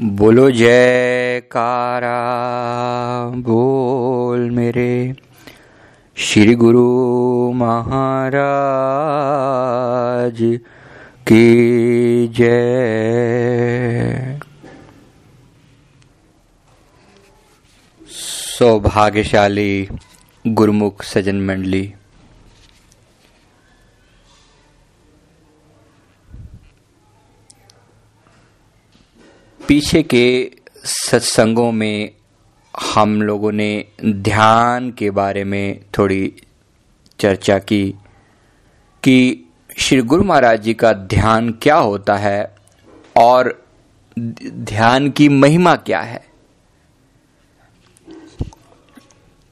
बोलो जयकारा बोल मेरे। श्री गुरु महाराज की जय। सौभाग्यशाली गुरुमुख सजन मंडली। पीछे के सत्संगों में हम लोगों ने ध्यान के बारे में थोड़ी चर्चा की कि श्री गुरु महाराज जी का ध्यान क्या होता है और ध्यान की महिमा क्या है।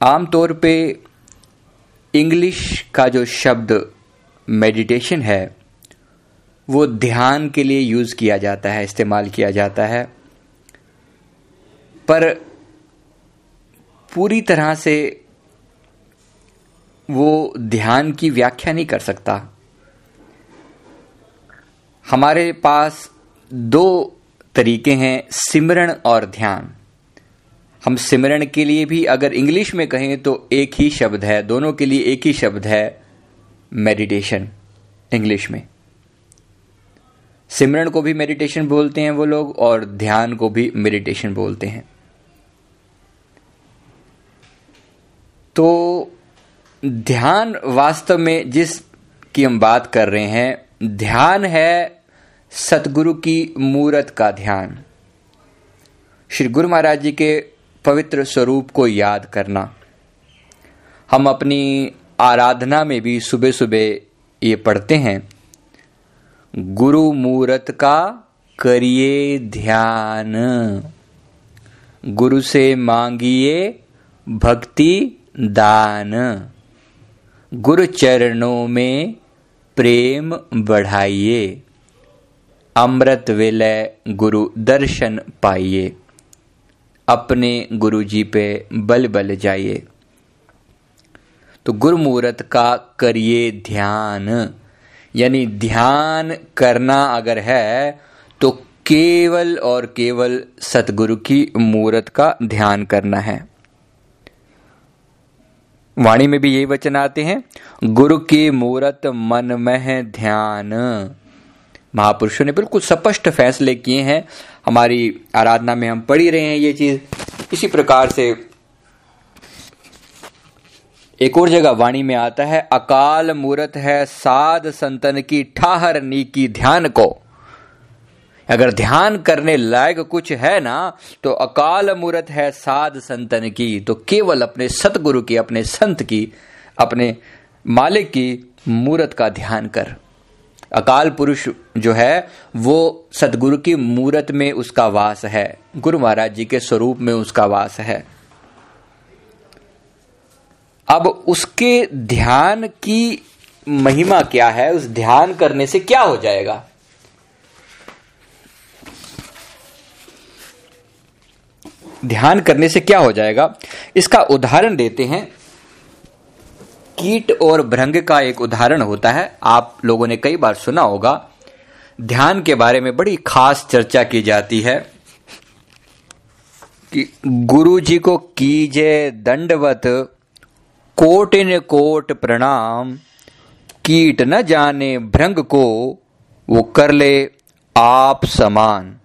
आमतौर पे इंग्लिश का जो शब्द मेडिटेशन है वो ध्यान के लिए यूज़ किया जाता है, इस्तेमाल किया जाता है। पर पूरी तरह से वो ध्यान की व्याख्या नहीं कर सकता। हमारे पास दो तरीके हैं सिमरण और ध्यान। हम सिमरण के लिए भी अगर इंग्लिश में कहें तो एक ही शब्द है, दोनों के लिए एक ही शब्द है, मेडिटेशन, इंग्लिश में। सिमरन को भी मेडिटेशन बोलते हैं वो लोग और ध्यान को भी मेडिटेशन बोलते हैं। तो ध्यान वास्तव में जिस की हम बात कर रहे हैं, ध्यान है सतगुरु की मूरत का ध्यान। श्री गुरु महाराज जी के पवित्र स्वरूप को याद करना। हम अपनी आराधना में भी सुबह सुबह ये पढ़ते हैं गुरु मूरत का करिए ध्यान। गुरु से मांगिए भक्ति दान। गुरु चरणों में प्रेम बढ़ाइए। अमृत विलय गुरु दर्शन पाइए। अपने गुरु जी पे बल बल जाइए। तो गुरु मुहूर्त का करिए ध्यान। यानी ध्यान करना अगर है तो केवल और केवल सतगुरु की मूर्त का ध्यान करना है। वाणी में भी यही वचन आते हैं, गुरु की मूर्त मन में ध्यान। महापुरुषों ने बिल्कुल स्पष्ट फैसले किए हैं। हमारी आराधना में हम पढ़ी रहे हैं ये चीज़। इसी प्रकार से एक और जगह वाणी में आता है, अकाल मूर्त है साध संतन की ठाहर नीकी ध्यान को। अगर ध्यान करने लायक कुछ है ना तो अकाल मूर्त है साध संतन की तो केवल अपने सतगुरु की, अपने संत की, अपने मालिक की मूर्त का ध्यान कर। अकाल पुरुष जो है, वो सतगुरु की मूर्त में उसका वास है, गुरु महाराज जी के स्वरूप में उसका वास है। अब उसके ध्यान की महिमा क्या है? उस ध्यान करने से क्या हो जाएगा? ध्यान करने से क्या हो जाएगा? इसका उदाहरण देते हैं। कीट और भ्रंग का एक उदाहरण होता है। आप लोगों ने कई बार सुना होगा। ध्यान के बारे में बड़ी खास चर्चा की जाती है कि गुरु जी को कीजे दंडवत कोटिन कोट प्रणाम, कीट न जाने भ्रंग को, वो कर ले आप समान।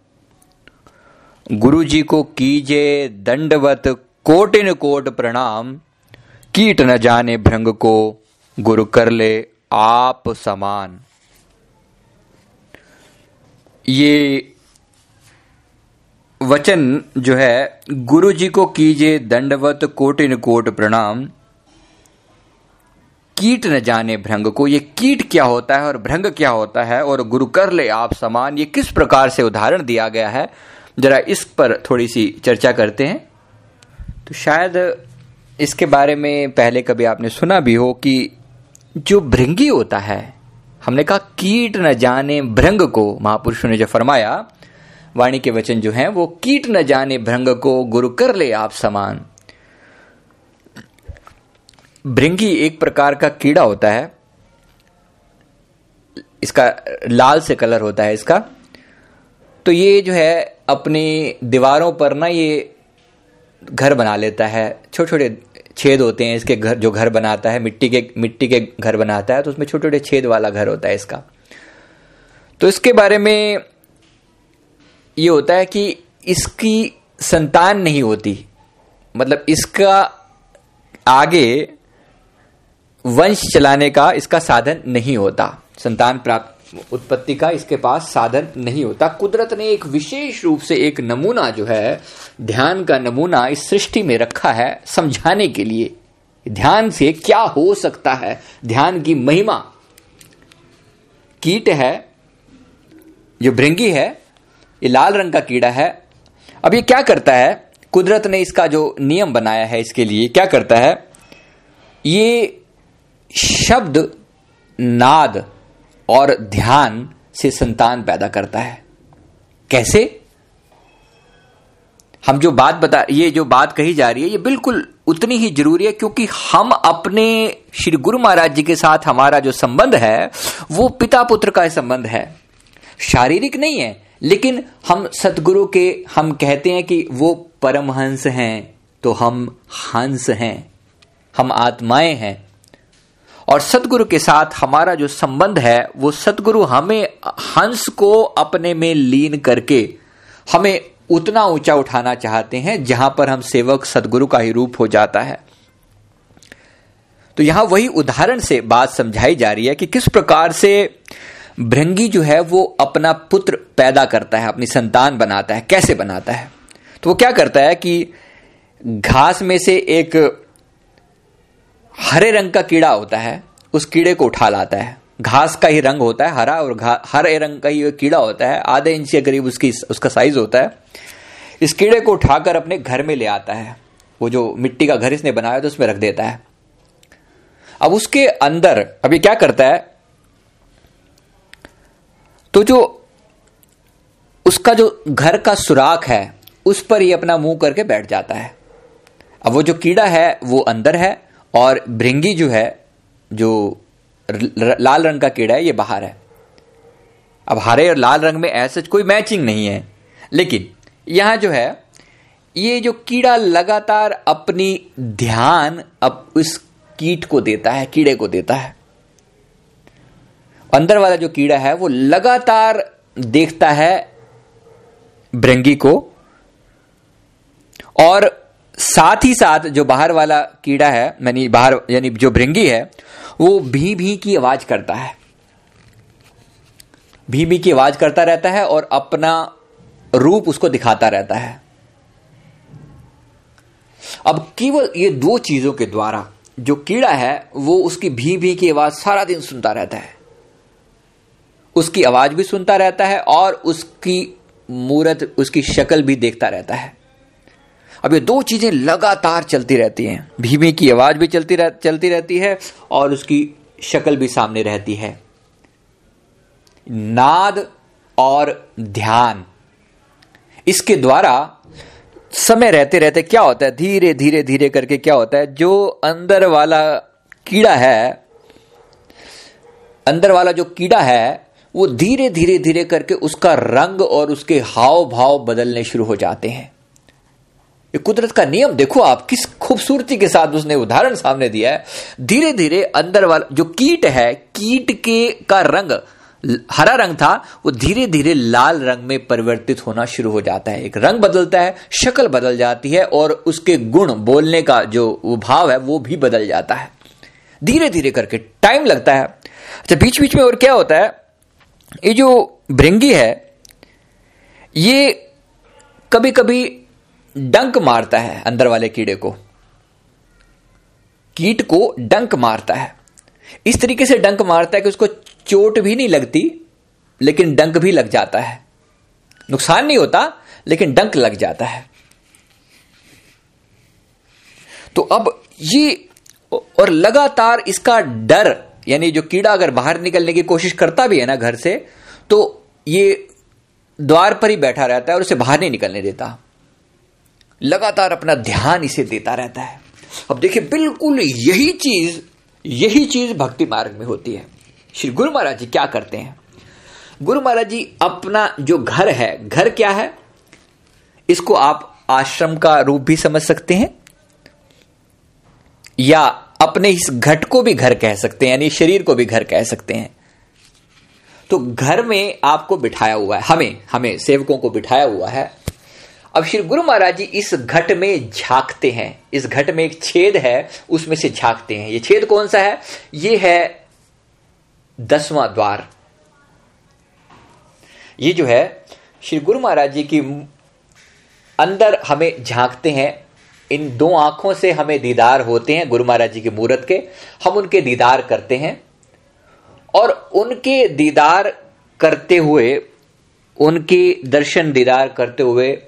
गुरु जी को कीजे दंडवत कोटिन कोट प्रणाम, कीट न जाने भ्रंग को, गुरु कर ले आप समान। ये वचन जो है गुरु जी को कीजे दंडवत कोटिन कोट प्रणाम कीट न जाने भ्रंग को। ये कीट क्या होता है और भ्रंग क्या होता है? और गुरु कर ले आप समान, ये किस प्रकार से उदाहरण दिया गया है? जरा इस पर थोड़ी सी चर्चा करते हैं। तो शायद इसके बारे में पहले कभी आपने सुना भी हो कि जो भृंगी होता है, हमने कहा कीट न जाने भ्रंग को, महापुरुषों ने जो फरमाया, वाणी के वचन जो हैं, वो कीट न जाने भ्रंग को गुरु कर ले आप समान। भृंगी एक प्रकार का कीड़ा होता है। इसका लाल से कलर होता है इसका। तो ये जो है, अपनी दीवारों पर ना ये घर बना लेता है। छोटे छोटे छेद होते हैं इसके घर, जो घर बनाता है, मिट्टी के मिट्टी के घर बनाता है तो उसमें छोटे छोटे छेद वाला घर होता है इसका। तो इसके बारे में ये होता है कि इसकी संतान नहीं होती। मतलब इसका आगे वंश चलाने का इसका साधन नहीं होता। संतान प्राप्त, उत्पत्ति का इसके पास साधन नहीं होता। कुदरत ने एक विशेष रूप से एक नमूना जो है, ध्यान का नमूना इस सृष्टि में रखा है समझाने के लिए। ध्यान से क्या हो सकता है? ध्यान की महिमा। कीट है, जो भृंगी है, ये लाल रंग का कीड़ा है। अब ये क्या करता है? कुदरत ने इसका जो नियम बनाया है इसके लिए, क्या करता है? ये शब्द, नाद और ध्यान से संतान पैदा करता है। कैसे? हम जो बात बता, ये जो बात कही जा रही है, ये बिल्कुल उतनी ही ज़रूरी है क्योंकि हम अपने श्री गुरु महाराज जी के साथ हमारा जो संबंध है, वो पिता पुत्र का संबंध है। शारीरिक नहीं है, लेकिन हम सतगुरु के, हम कहते हैं कि वो परमहंस हैं तो हम हंस हैं, हम आत्माएँ हैं। और सतगुरु के साथ हमारा जो संबंध है, वो सदगुरु हमें हंस को अपने में लीन करके हमें उतना ऊँचा उठाना चाहते हैं जहाँ पर हम सेवक सदगुरु का ही रूप हो जाता है। तो यहाँ वही उदाहरण से बात समझाई जा रही है कि किस प्रकार से भृंगी जो है, वो अपना पुत्र पैदा करता है, अपनी संतान बनाता है, कैसे बनाता है? तो वो क्या करता है कि घास में से एक हरे रंग का कीड़ा होता है, उस कीड़े को उठा लाता है। घास का ही रंग होता है, हरा और हरे रंग का ही कीड़ा होता है, आधे इंच के करीब उसकी, उसका साइज़ होता है। इस कीड़े को उठाकर अपने घर में ले आता है। वो जो मिट्टी का घर इसने बनाया तो उसमें रख देता है। अब उसके अंदर अभी क्या करता है? तो जो उसका जो घर का सुराख है, उस पर ही अपना मुँह करके बैठ जाता है। अब वो जो कीड़ा है, वो अंदर है और भृंगी जो है, जो लाल रंग का कीड़ा है, ये बाहर है। अब हरे और लाल रंग में ऐसे कोई मैचिंग नहीं है। लेकिन यहाँ जो है, ये जो कीड़ा लगातार अपनी ध्यान अब उस कीट को देता है, कीड़े को देता है। अंदर वाला जो कीड़ा है, वो लगातार देखता है भृंगी को। और साथ ही साथ जो बाहर वाला कीड़ा है, यानी बाहर, यानी जो भृंगी है, वो भी भी की आवाज़ करता है। भी भी की आवाज़ करता रहता है और अपना रूप उसको दिखाता रहता है। अब केवल ये दो चीज़ों के द्वारा जो कीड़ा है, वो उसकी भी भी की आवाज़ सारा दिन सुनता रहता है। उसकी आवाज़ भी सुनता रहता है और उसकी मूर्त, उसकी शक्ल भी देखता रहता है। अब ये दो चीज़ें लगातार चलती रहती हैं। भीमी की आवाज़ भी चलती रह, चलती रहती है और उसकी शक्ल भी सामने रहती है। नाद और ध्यान। इसके द्वारा समय रहते रहते क्या होता है? धीरे धीरे धीरे करके क्या होता है? जो अंदर वाला कीड़ा है अंदर वाला जो कीड़ा है वो धीरे धीरे धीरे करके उसका रंग और उसके हाव भाव बदलने शुरू हो जाते हैं। ये कुदरत का नियम, देखो आप, किस खूबसूरती के साथ उसने उदाहरण सामने दिया है। धीरे धीरे अंदर वाला, जो कीट है, कीट के का रंग, हरा रंग था, वो धीरे धीरे लाल रंग में परिवर्तित होना शुरू हो जाता है। एक रंग बदलता है, शक्ल बदल जाती है, और उसके गुण बोलने का जो भाव है, वो भी बदल जाता है। धीरे धीरे करके टाइम लगता है। अच्छा बीच बीच में और क्या होता है? ये जो भृंगी है, ये कभी कभी डंक मारता है अंदर वाले कीड़े को। कीट को डंक मारता है। इस तरीके से डंक मारता है कि उसको चोट भी नहीं लगती, लेकिन डंक भी लग जाता है। नुकसान नहीं होता, लेकिन डंक लग जाता है। तो अब ये और लगातार इसका डर, यानी जो कीड़ा अगर बाहर निकलने की कोशिश करता भी है ना घर से तो ये द्वार पर ही बैठा रहता है और उसे बाहर नहीं निकलने देता। लगातार अपना ध्यान इसे देता रहता है। अब देखिए, बिल्कुल यही चीज़ यही चीज़ भक्ति मार्ग में होती है। श्री गुरु महाराज जी क्या करते हैं? गुरु महाराज जी अपना जो घर है, घर क्या है? इसको आप आश्रम का रूप भी समझ सकते हैं, या अपने इस घट को भी घर कह सकते हैं, यानी शरीर को भी घर कह सकते हैं। तो घर में आपको बिठाया हुआ है, हमें हमें, सेवकों को बिठाया हुआ है अब श्री गुरु महाराज जी इस घट में झांकते हैं। इस घट में एक छेद है, उसमें से झांकते हैं। ये छेद कौन सा है? ये है दसवां द्वार। ये जो है, श्री गुरु महाराज जी की अंदर हमें झांकते हैं। इन दो आँखों से हमें दीदार होते हैं गुरु महाराज जी के मूर्त के। हम उनके दीदार करते हैं। और उनके दीदार करते हुए, उनके दर्शन दीदार करते हुए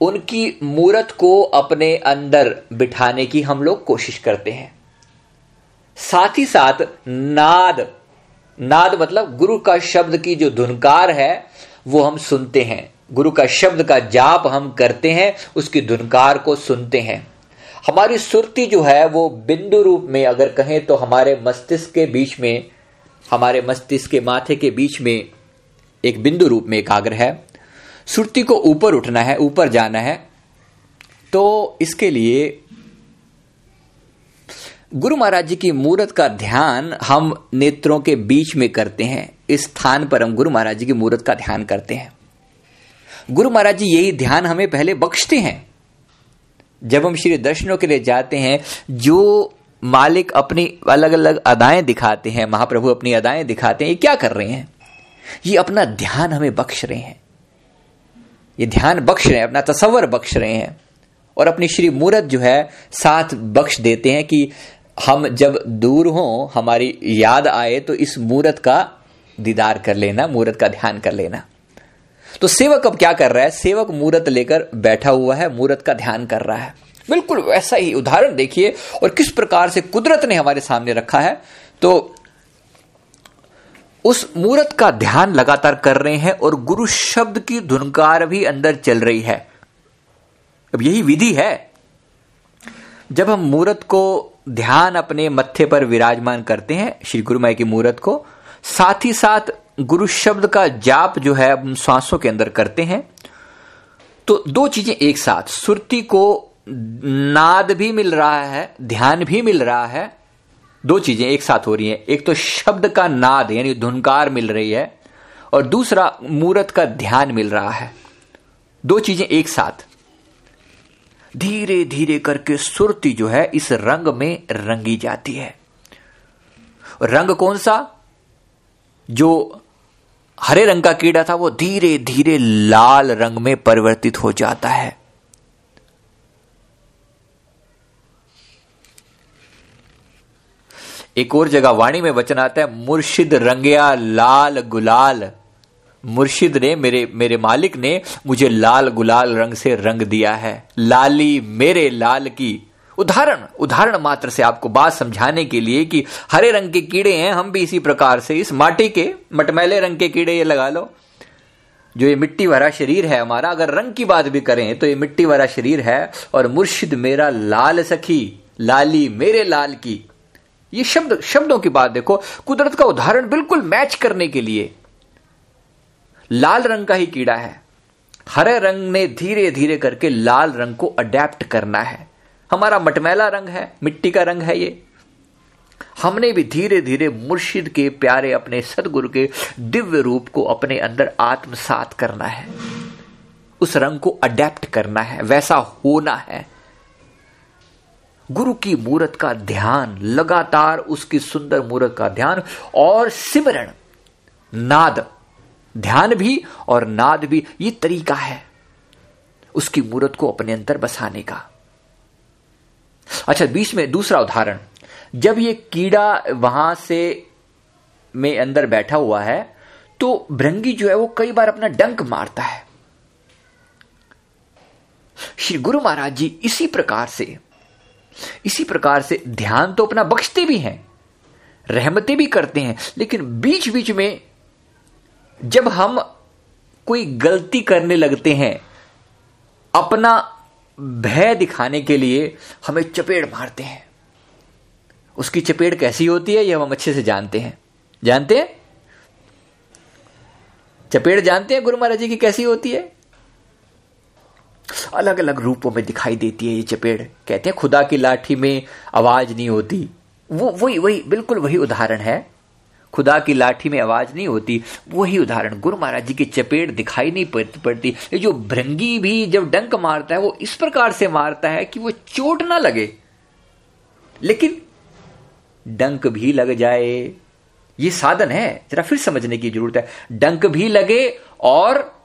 उनकी मूर्त को अपने अंदर बिठाने की हम लोग कोशिश करते हैं। साथ ही साथ नाद नाद मतलब गुरु का शब्द की जो धुनकार है, वो हम सुनते हैं। गुरु का शब्द का जाप हम करते हैं, उसकी धुनकार को सुनते हैं। हमारी सुरती जो है, वो बिंदु रूप में अगर कहें तो हमारे मस्तिष्क के बीच में, हमारे मस्तिष्क के माथे के बीच में एक बिंदु रूप में एकाग्र है। सुरती को ऊपर उठना है, ऊपर जाना है। तो इसके लिए गुरु महाराज जी की मूर्त का ध्यान हम नेत्रों के बीच में करते हैं। इस स्थान पर हम गुरु महाराज जी की मूर्त का ध्यान करते हैं। गुरु महाराज जी यही ध्यान हमें पहले बख्शते हैं। जब हम श्री दर्शनों के लिए जाते हैं, जो मालिक अपनी अलग अलग अदाएँ दिखाते हैं, महाप्रभु अपनी अदाएँ दिखाते हैं, ये क्या कर रहे हैं? ये अपना ध्यान हमें बख्श रहे हैं। ये ध्यान बख्श रहे हैं, अपना तस्वर बख्श रहे हैं। और अपनी श्री मूर्त जो है, साथ बख्श देते हैं कि हम जब दूर हो, हमारी याद आए तो इस मूर्त का दीदार कर लेना, मूर्त का ध्यान कर लेना। तो सेवक अब क्या कर रहा है? सेवक मूर्त लेकर बैठा हुआ है, मूर्त का ध्यान कर रहा है। बिल्कुल वैसा ही उदाहरण देखिए, और किस प्रकार से कुदरत ने हमारे सामने रखा है। तो उस मूर्त का ध्यान लगातार कर रहे हैं और गुरु शब्द की धुनकार भी अंदर चल रही है। अब यही विधि है। जब हम मूर्त को ध्यान अपने मत्थे पर विराजमान करते हैं, श्री गुरु माई की मूर्त को, साथ ही साथ गुरु शब्द का जाप जो है हम श्वासों के अंदर करते हैं तो दो चीज़ें एक साथ, सुरती को नाद भी मिल रहा है, ध्यान भी मिल रहा है दो चीज़ें एक साथ हो रही हैं। एक तो शब्द का नाद, यानी धुनकार मिल रही है, और दूसरा मूर्त का ध्यान मिल रहा है। दो चीज़ें एक साथ। धीरे धीरे करके सुरती जो है, इस रंग में रंगी जाती है। रंग कौन सा? जो हरे रंग का कीड़ा था, वो धीरे धीरे लाल रंग में परिवर्तित हो जाता है। एक और जगह वाणी में वचन आता है, मुर्शिद रंगया लाल गुलाल। मुर्शिद ने, मेरे मेरे मालिक ने मुझे लाल गुलाल रंग से रंग दिया है। लाली मेरे लाल की। उदाहरण उदाहरण मात्र से आपको बात समझाने के लिए कि हरे रंग के कीड़े हैं, हम भी इसी प्रकार से इस माटी के मटमैले रंग के कीड़े ये लगा लो। जो ये मिट्टी भरा शरीर है हमारा, अगर रंग की बात भी करें तो ये मिट्टी भरा शरीर है, और मुर्शिद मेरा लाल सखी, लाली मेरे लाल की। ये शब्द, शब्दों की बात देखो, कुदरत का उदाहरण बिल्कुल मैच करने के लिए। लाल रंग का ही कीड़ा है। हरे रंग ने धीरे धीरे करके लाल रंग को अडेप्ट करना है। हमारा मटमैला रंग है, मिट्टी का रंग है ये। हमने भी धीरे धीरे मुर्शिद के प्यारे अपने सदगुरु के दिव्य रूप को अपने अंदर आत्मसात करना है। उस रंग को अडेप्ट करना है, वैसा होना है। गुरु की मूर्त का ध्यान, लगातार उसकी सुंदर मूर्त का ध्यान और सिमरण नाद, ध्यान भी और नाद भी, ये तरीका है उसकी मूर्त को अपने अंदर बसाने का। अच्छा बीच में दूसरा उदाहरण। जब ये कीड़ा वहाँ से में अंदर बैठा हुआ है तो भृंगी जो है वो कई बार अपना डंक मारता है। श्री गुरु महाराज जी इसी प्रकार से इसी प्रकार से ध्यान तो अपना बख्शते भी हैं, रहमतें भी करते हैं, लेकिन बीच बीच में जब हम कोई गलती करने लगते हैं, अपना भय दिखाने के लिए हमें चपेट मारते हैं। उसकी चपेट कैसी होती है, यह हम अच्छे से जानते हैं। जानते हैं? चपेड़ जानते हैं गुरु महाराज जी की कैसी होती है? अलग अलग रूपों में दिखाई देती है ये चपेड़। कहते हैं, खुदा की लाठी में आवाज़ नहीं होती। वो, वही वही, बिल्कुल वही उदाहरण है। खुदा की लाठी में आवाज़ नहीं होती, वही उदाहरण। गुरु महाराज जी की चपेट दिखाई नहीं पड़ती। ये जो भृंगी भी जब डंक मारता है, वो इस प्रकार से मारता है कि वो चोट ना लगे। लेकिन डंक भी लग जाए, ये साधन है। जरा फिर समझने की ज़रूरत है। डंक भी लगे और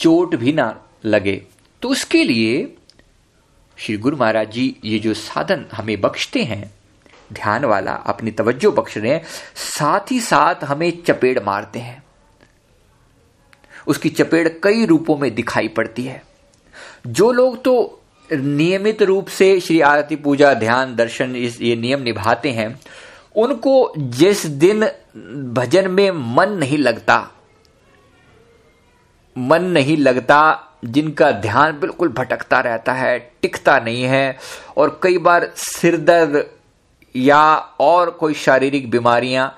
चोट भी ना लगे। तो उसके लिए श्री गुरु महाराज जी ये जो साधन हमें बख्शते हैं, ध्यान वाला अपनी तवज्जो बख्श रहे हैं, साथ ही साथ हमें चपेड़ मारते हैं। उसकी चपेड़ कई रूपों में दिखाई पड़ती है। जो लोग तो नियमित रूप से श्री आरती पूजा, ध्यान, दर्शन इस ये नियम निभाते हैं, उनको जिस दिन भजन में मन नहीं लगता मन नहीं लगता, जिनका ध्यान बिल्कुल भटकता रहता है, टिकता नहीं है, और कई बार सिर दर्द या और कोई शारीरिक बीमारियाँ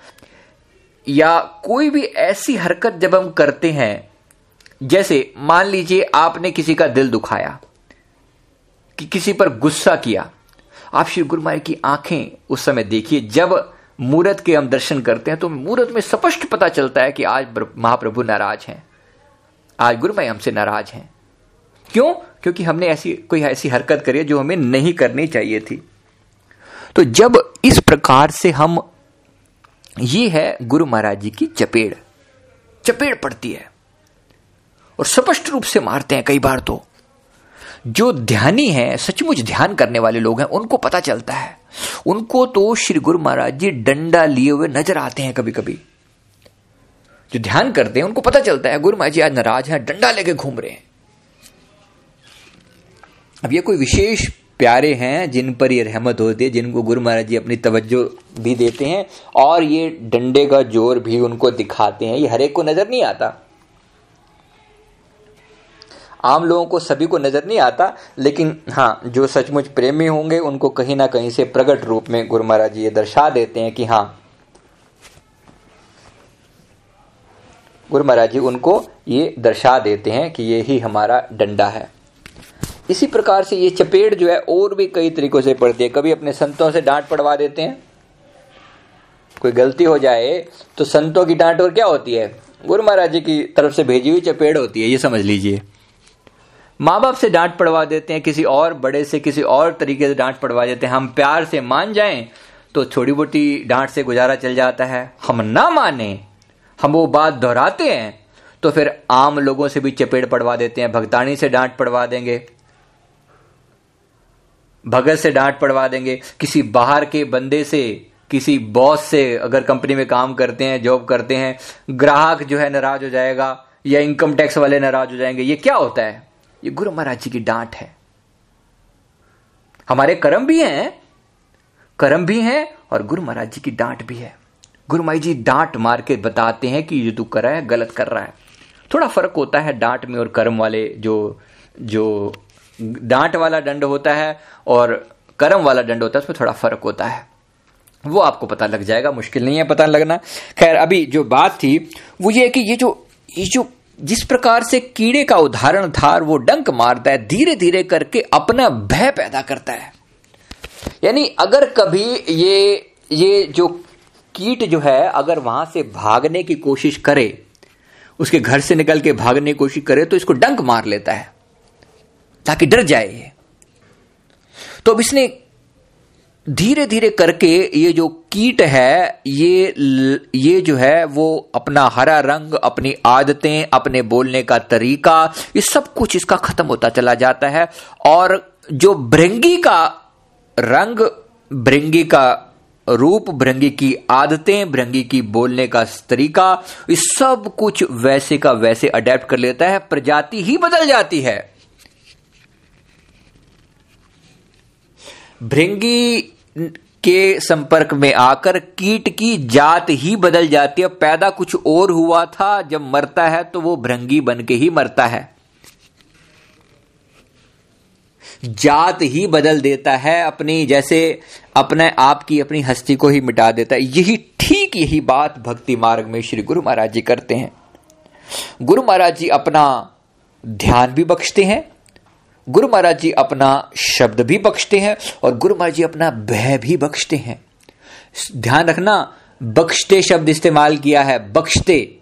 या कोई भी ऐसी हरकत जब हम करते हैं, जैसे मान लीजिए आपने किसी का दिल दुखाया, कि किसी पर गुस्सा किया, आप श्री गुरु महाराज की आँखें उस समय देखिए, जब मूर्त के हम दर्शन करते हैं तो मूर्त में स्पष्ट पता चलता है कि आज महाप्रभु नाराज़ हैं। आज गुरु भाई हमसे नाराज़ हैं। क्यों? क्योंकि हमने ऐसी कोई ऐसी हरकत करी है जो हमें नहीं करनी चाहिए थी। तो जब इस प्रकार से हम, ये है गुरु महाराज जी की चपेड़। चपेड़ पड़ती है। और स्पष्ट रूप से मारते हैं कई बार तो। जो ध्यानी है, सचमुच ध्यान करने वाले लोग हैं, उनको पता चलता है। उनको तो श्री गुरु महाराज जी डंडा लिए हुए नज़र आते हैं कभी कभी जो ध्यान करते हैं, उनको पता चलता है, गुरु महाराज जी आज नाराज़ हैं, डंडा लेके घूम रहे हैं। अब ये कोई विशेष प्यारे हैं जिन पर ये रहमत होती है, जिनको गुरु महाराज जी अपनी तवज्जो भी देते हैं, और ये डंडे का ज़ोर भी उनको दिखाते हैं, ये हरेक को नज़र नहीं आता। आम लोगों को सभी को नज़र नहीं आता, लेकिन हाँ जो सचमुच प्रेमी होंगे, उनको कहीं ना कहीं से प्रकट रूप में गुरु महाराज जी ये दर्शा देते हैं कि हाँ गुरु महाराज जी उनको ये दर्शा देते हैं कि ये ही हमारा डंडा है। इसी प्रकार से ये चपेट जो है और भी कई तरीकों से पड़ती है। कभी अपने संतों से डांट पड़वा देते हैं। कोई गलती हो जाए तो संतों की डांट और क्या होती है? गुरु महाराज जी की तरफ़ से भेजी हुई चपेट होती है, ये समझ लीजिए। माँ बाप से डांट पड़वा देते हैं, किसी और बड़े से, किसी और तरीके से डांट पड़वा देते हैं। हम प्यार से मान जाएँ तो छोटी मोटी डांट से गुजारा चल जाता है। हम ना माने हम वो बात दोहराते हैं तो फिर आम लोगों से भी चपेट पड़वा देते हैं, भगतानी से डांट पड़वा देंगे। भगत से डांट पड़वा देंगे। किसी बाहर के बंदे से, किसी बॉस से अगर कंपनी में काम करते हैं, जॉब करते हैं, ग्राहक जो है नाराज़ हो जाएगा, या इनकम टैक्स वाले नाराज़ हो जाएँगे। ये क्या होता है? ये गुरु महाराज जी की डांट है। हमारे कर्म भी हैं, कर्म भी हैं और गुरु महाराज जी की डांट भी है। गुरु महाराज जी, डांट मार के बताते हैं कि ये तू कर रहा है, गलत कर रहा है। थोड़ा फ़र्क होता है डांट में और कर्म वाले जो जो डांट वाला दंड होता है और कर्म वाला दंड होता है, उसमें थोड़ा फ़र्क होता है। वो आपको पता लग जाएगा, मुश्किल नहीं है पता लगना। खैर, अभी जो बात थी, वो ये कि ये जो ये जो जिस प्रकार से कीड़े का उदाहरण था वो डंक मारता है धीरे धीरे करके अपना भय पैदा करता है। यानी अगर कभी ये ये जो कीट जो है, अगर वहाँ से भागने की कोशिश करे, उसके घर से निकल के भागने की कोशिश करे तो इसको डंक मार लेता है, ताकि डर जाए ये। तो अब इसने धीरे धीरे करके ये जो कीट है, ये ये जो है, वो अपना हरा रंग, अपनी आदतें, अपने बोलने का तरीका, ये सब कुछ इसका खत्म होता चला जाता है। और जो भृंगी का रंग भृंगी का रूप भृंगी की आदतें, भृंगी की बोलने का तरीका सब कुछ वैसे का वैसे अडेप्ट कर लेता है, प्रजाति ही बदल जाती है। भृंगी के संपर्क में आकर कीट की जात ही बदल जाती है। पैदा कुछ और हुआ था, जब मरता है तो वो भृंगी बन के ही मरता है। जात ही बदल देता है, अपनी जैसे अपने आप की अपनी हस्ती को ही मिटा देता है। यही ठीक यही बात भक्ति मार्ग में श्री गुरु महाराज जी करते हैं। गुरु महाराज जी अपना ध्यान भी बख्शते हैं, गुरु महाराज जी अपना शब्द भी बख्शते हैं और गुरु महाराज जी अपना भय भी बख्शते हैं। ध्यान रखना, बख्शते शब्द इस्तेमाल किया है, बख्शते।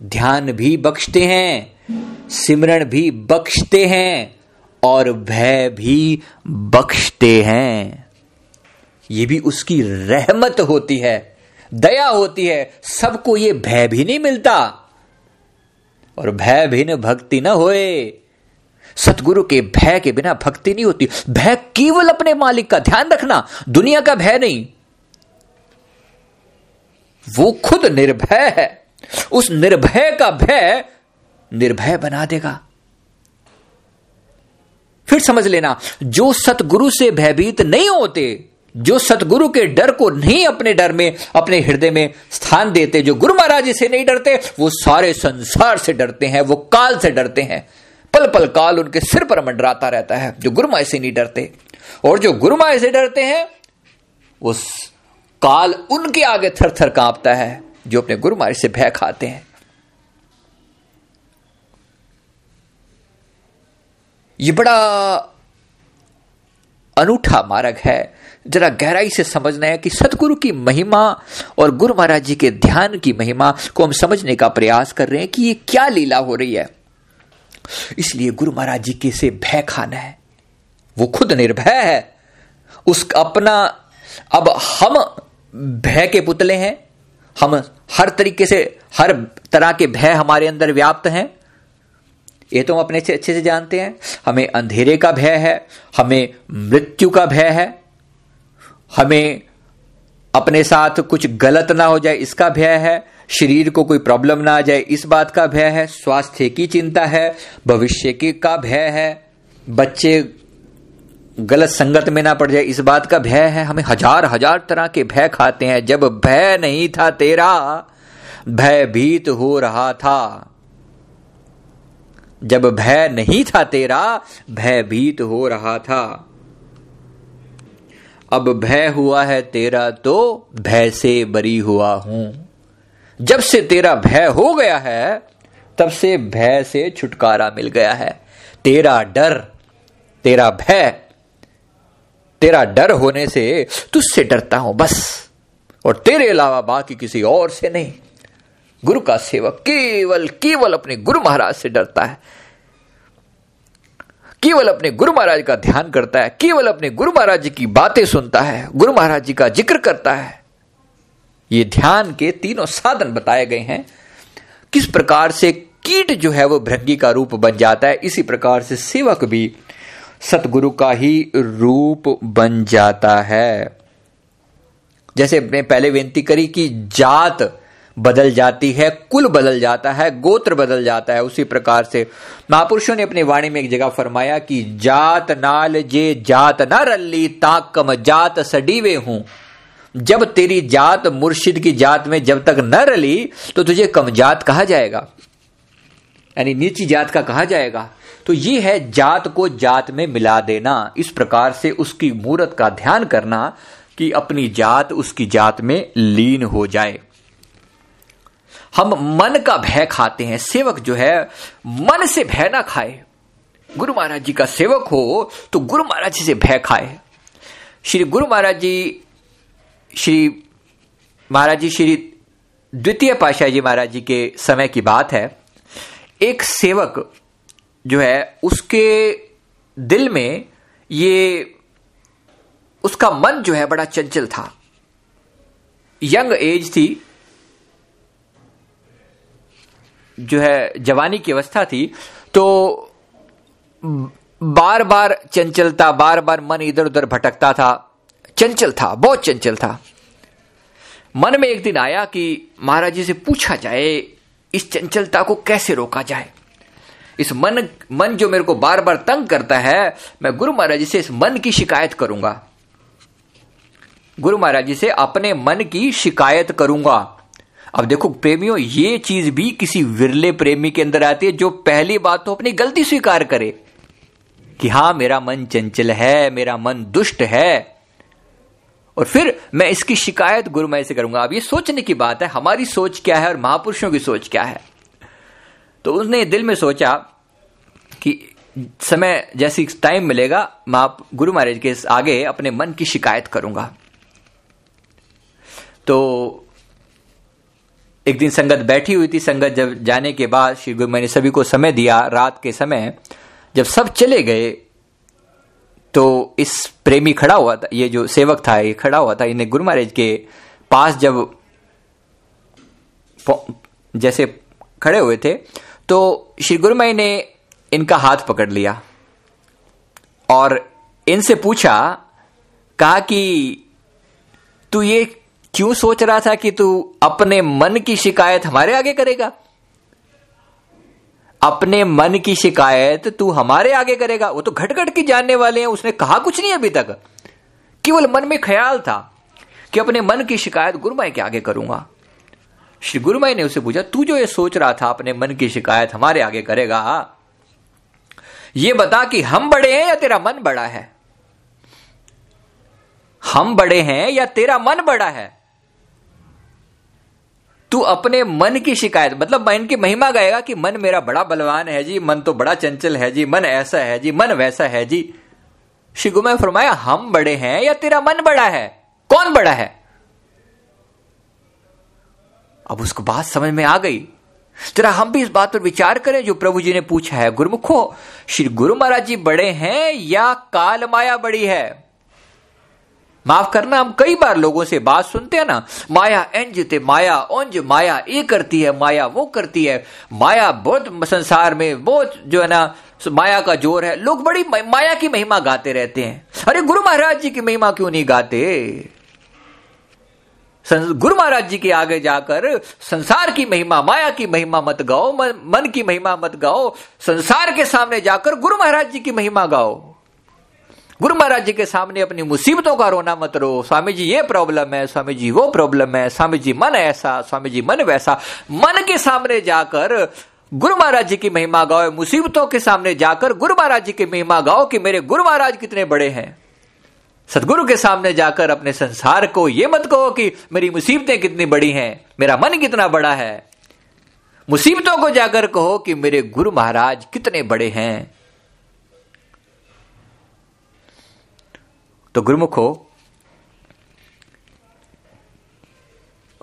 ध्यान भी बख्शते हैं सिमरण भी बख्शते हैं और भय भी बख्शते हैं। ये भी उसकी रहमत होती है, दया होती है। सबको ये भय भी नहीं मिलता। और भय भिन्न भक्ति न होए। सतगुरु के भय के बिना भक्ति नहीं होती। भय केवल अपने मालिक का ध्यान रखना, दुनिया का भय नहीं। वो खुद निर्भय है। उस निर्भय का भय निर्भय बना देगा। फिर समझ लेना, जो सतगुरु से भयभीत नहीं होते, जो सतगुरु के डर को नहीं अपने डर में, अपने हृदय में स्थान देते, जो गुरु महाराज से नहीं डरते, वो सारे संसार से डरते हैं, वो काल से डरते हैं। पल पल काल उनके सिर पर मंडराता रहता है, जो गुरु से नहीं डरते। और जो गुरु से डरते हैं वो काल उनके आगे थर थर कांपता है, जो अपने गुरु महाराज से भय खाते हैं। ये बड़ा अनूठा मार्ग है। जरा गहराई से समझना है कि सतगुरु की महिमा और गुरु महाराज जी के ध्यान की महिमा को हम समझने का प्रयास कर रहे हैं कि ये क्या लीला हो रही है। इसलिए गुरु महाराज जी के से भय खाना है। वो खुद निर्भय है। उस अपना, अब हम भय के पुतले हैं। हम हर तरीके से, हर तरह के भय हमारे अंदर व्याप्त हैं। ये तो हम अपने से अच्छे से जानते हैं। हमें अंधेरे का भय है, हमें मृत्यु का भय है, हमें अपने साथ कुछ गलत ना हो जाए इसका भय है, शरीर को कोई प्रॉब्लम ना आ जाए इस बात का भय है, स्वास्थ्य की चिंता है, भविष्य की का भय है, बच्चे गलत संगत में ना पड़ जाए इस बात का भय है। हमें हज़ार हज़ार तरह के भय खाते हैं। जब भय नहीं था तेरा, भयभीत हो रहा था। जब भय नहीं था तेरा भयभीत हो रहा था। अब भय हुआ है तेरा तो भय से बरी हुआ हूँ। जब से तेरा भय हो गया है, तब से भय से छुटकारा मिल गया है। तेरा डर, तेरा भय, तेरा डर होने से तुझसे डरता हूँ बस। और तेरे अलावा बाकी किसी और से नहीं। गुरु का सेवक केवल केवल अपने गुरु महाराज से डरता है। केवल अपने गुरु महाराज का ध्यान करता है, केवल अपने गुरु महाराज जी की बातें सुनता है, गुरु महाराज जी का ज़िक्र करता है। ये ध्यान के तीनों साधन बताए गए हैं। किस प्रकार से कीट जो है वो भृंगी का रूप बन जाता है, इसी प्रकार से सेवक भी सतगुरु का ही रूप बन जाता है। जैसे मैं पहले विनती करी कि जात बदल जाती है, कुल बदल जाता है, गोत्र बदल जाता है, उसी प्रकार से महापुरुषों ने अपनी वाणी में एक जगह फरमाया कि जात नाल जे जात न रल्ली ताकम जात सडीवे हूँ। जब तेरी जात मुर्शिद की जात में जब तक न रली तो तुझे कम जात कहा जाएगा। यानी नीची जात का कहा जाएगा। तो ये है जात को जात में मिला देना। इस प्रकार से उसकी मूर्त का ध्यान करना कि अपनी जात उसकी जात में लीन हो जाए। हम मन का भय खाते हैं। सेवक जो है, मन से भय ना खाए। गुरु महाराज जी का सेवक हो तो गुरु महाराज जी से भय खाए। श्री गुरु महाराज जी, श्री महाराज जी, श्री द्वितीय पाशाह जी महाराज जी के समय की बात है। एक सेवक जो है, उसके दिल में ये, उसका मन जो है, बड़ा चंचल था। यंग एज थी जो है, जवानी की अवस्था थी तो बार बार चंचलता बार बार मन इधर उधर भटकता था। चंचल था, बहुत चंचल था। मन में एक दिन आया कि महाराज जी से पूछा जाए, इस चंचलता को कैसे रोका जाए? इस मन मन जो मेरे को बार बार तंग करता है, मैं गुरु महाराज जी से इस मन की शिकायत करूँगा। गुरु महाराज जी से अपने मन की शिकायत करूँगा। अब देखो, प्रेमियों, ये चीज़ भी किसी विरले प्रेमी के अंदर आती है जो पहली बात तो अपनी गलती स्वीकार करे कि हाँ, मेरा मन चंचल है, मेरा मन दुष्ट है। और फिर मैं इसकी शिकायत गुरुमय से करूँगा। अब ये सोचने की बात है, हमारी सोच क्या है और महापुरुषों की सोच क्या है? तो उसने दिल में सोचा कि समय जैसी टाइम मिलेगा, मैं गुरु महाराज के आगे अपने मन की शिकायत करूँगा। तो एक दिन संगत बैठी हुई थी। संगत जब जाने के बाद श्री गुरु मैंने सभी को समय दिया रात के समय। जब सब चले गए तो इस प्रेमी खड़ा हुआ था। ये जो सेवक था, ये खड़ा हुआ था। इन्हें गुरु महाराज के पास जब जैसे खड़े हुए थे तो श्री गुरु ने इनका हाथ पकड़ लिया और इनसे पूछा, कहा कि, तू ये क्यों सोच रहा था कि तू अपने मन की शिकायत हमारे आगे करेगा? अपने मन की शिकायत तू हमारे आगे करेगा। वो तो घट घट की जानने वाले हैं, उसने कहा कुछ नहीं अभी तक। केवल मन में ख्याल था कि अपने मन की शिकायत गुरुमाई के आगे करूँगा। श्री गुरुमाई ने उसे पूछा, तू जो ये सोच रहा था अपने मन की शिकायत हमारे आगे करेगा, ये बता कि हम बड़े हैं या तेरा मन बड़ा है? हम बड़े हैं या तेरा मन बड़ा है? तू अपने मन की शिकायत मतलब मन की महिमा गाएगा कि मन मेरा बड़ा बलवान है जी, मन तो बड़ा चंचल है जी, मन ऐसा है जी, मन वैसा है जी। श्री गुमै फरमाया, हम बड़े हैं या तेरा मन बड़ा है? कौन बड़ा है? अब उसको बात समझ में आ गई। तेरा हम भी इस बात पर विचार करें, जो प्रभु जी ने पूछा है, गुरुमुखो, श्री गुरु महाराज जी बड़े हैं या काल माया बड़ी है? माफ़ करना, हम कई बार लोगों से बात सुनते हैं ना, माया एंज थे माया ओंज, माया ये करती है, माया वो करती है, माया बहुत संसार में बहुत जो है ना, माया का ज़ोर है, लोग बड़ी माया की महिमा गाते रहते हैं। अरे गुरु महाराज जी की महिमा क्यों नहीं गाते? गुरु महाराज जी के आगे जाकर संसार की महिमा, माया की महिमा मत गाओ मन की महिमा मत गाओ, संसार के सामने जाकर गुरु महाराज जी की महिमा गाओ। गुरु महाराज जी के सामने अपनी मुसीबतों का रोना मत रो। स्वामी जी ये प्रॉब्लम है स्वामी जी वो प्रॉब्लम है। स्वामी जी मन ऐसा स्वामी जी मन वैसा। मन के सामने जाकर गुरु महाराज जी की महिमा गाओ, मुसीबतों के सामने जाकर गुरु महाराज जी की महिमा गाओ कि मेरे गुरु महाराज कितने बड़े हैं। सदगुरु के सामने जाकर अपने संसार को यह मत कहो कि मेरी मुसीबतें कितनी बड़ी हैं, मेरा मन कितना बड़ा है। मुसीबतों को जाकर कहो कि मेरे गुरु महाराज कितने बड़े हैं। तो गुरुमुखो,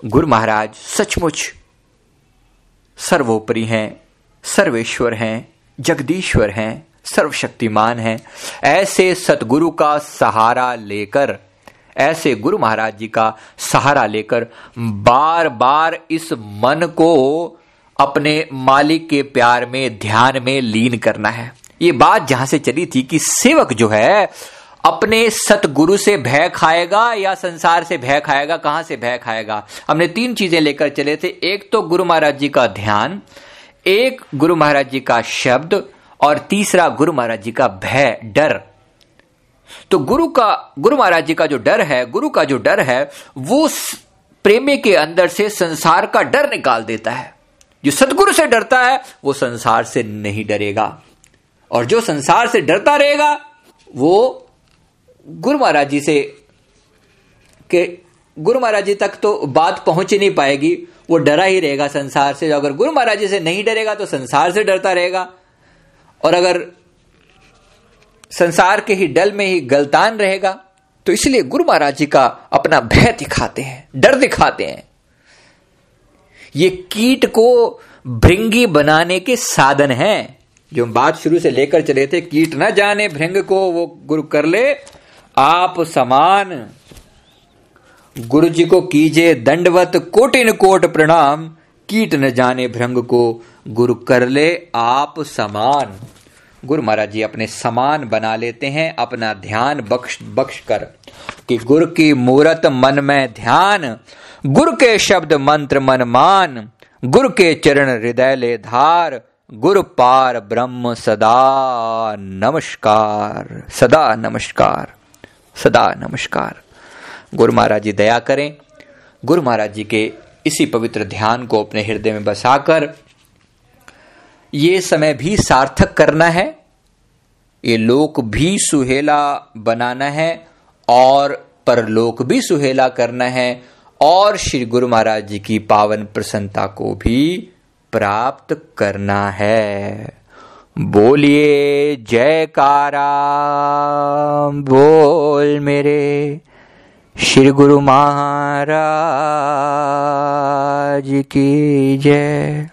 गुरु महाराज सचमुच सर्वोपरि हैं, सर्वेश्वर हैं, जगदीश्वर हैं, सर्वशक्तिमान हैं। ऐसे सतगुरु का सहारा लेकर, ऐसे गुरु महाराज जी का सहारा लेकर बार बार इस मन को अपने मालिक के प्यार में, ध्यान में लीन करना है। ये बात जहाँ से चली थी कि सेवक जो है अपने सतगुरु से भय खाएगा या संसार से भय खाएगा? कहाँ से भय खाएगा? हमने तीन चीज़ें लेकर चले थे। एक तो गुरु महाराज जी का ध्यान, एक गुरु महाराज जी का शब्द, और तीसरा गुरु महाराज जी का भय, डर। तो गुरु का, गुरु महाराज जी का जो डर है, गुरु का जो डर है, वो प्रेमी के अंदर से संसार का डर निकाल देता है। जो सदगुरु से डरता है, वो संसार से नहीं डरेगा। और जो संसार से डरता रहेगा, वो गुरु महाराज जी से के गुरु महाराज जी तक तो बात पहुँच ही नहीं पाएगी। वो डरा ही रहेगा संसार से। अगर गुरु महाराज जी से नहीं डरेगा तो संसार से डरता रहेगा। और अगर संसार के ही डल में ही गलतान रहेगा तो इसलिए गुरु महाराज जी का अपना भय दिखाते हैं, डर दिखाते हैं। ये कीट को भृंगी बनाने के साधन हैं। जो हम बात शुरू से लेकर चले थे, कीट ना जाने, भृंग को वो गुरु कर ले आप समान। गुरु जी को कीजे दंडवत कोटिन कोट प्रणाम, कीट न जाने भ्रंग को, गुरु कर ले आप समान। गुरु महाराज जी अपने समान बना लेते हैं, अपना ध्यान बख्श बख्श कर, कि गुरु की मूरत मन में ध्यान, गुरु के शब्द मंत्र मन मान, गुरु के चरण हृदय ले धार, गुरु पार ब्रह्म सदा नमस्कार सदा नमस्कार। सदा नमस्कार। गुरु महाराज जी, दया करें। गुरु महाराज जी के इसी पवित्र ध्यान को अपने हृदय में बसाकर ये समय भी सार्थक करना है, ये लोक भी सुहेला बनाना है और परलोक भी सुहेला करना है और श्री गुरु महाराज जी की पावन प्रसन्नता को भी प्राप्त करना है। बोलिए जयकारा। बोल मेरे श्री गुरु महाराज की जय।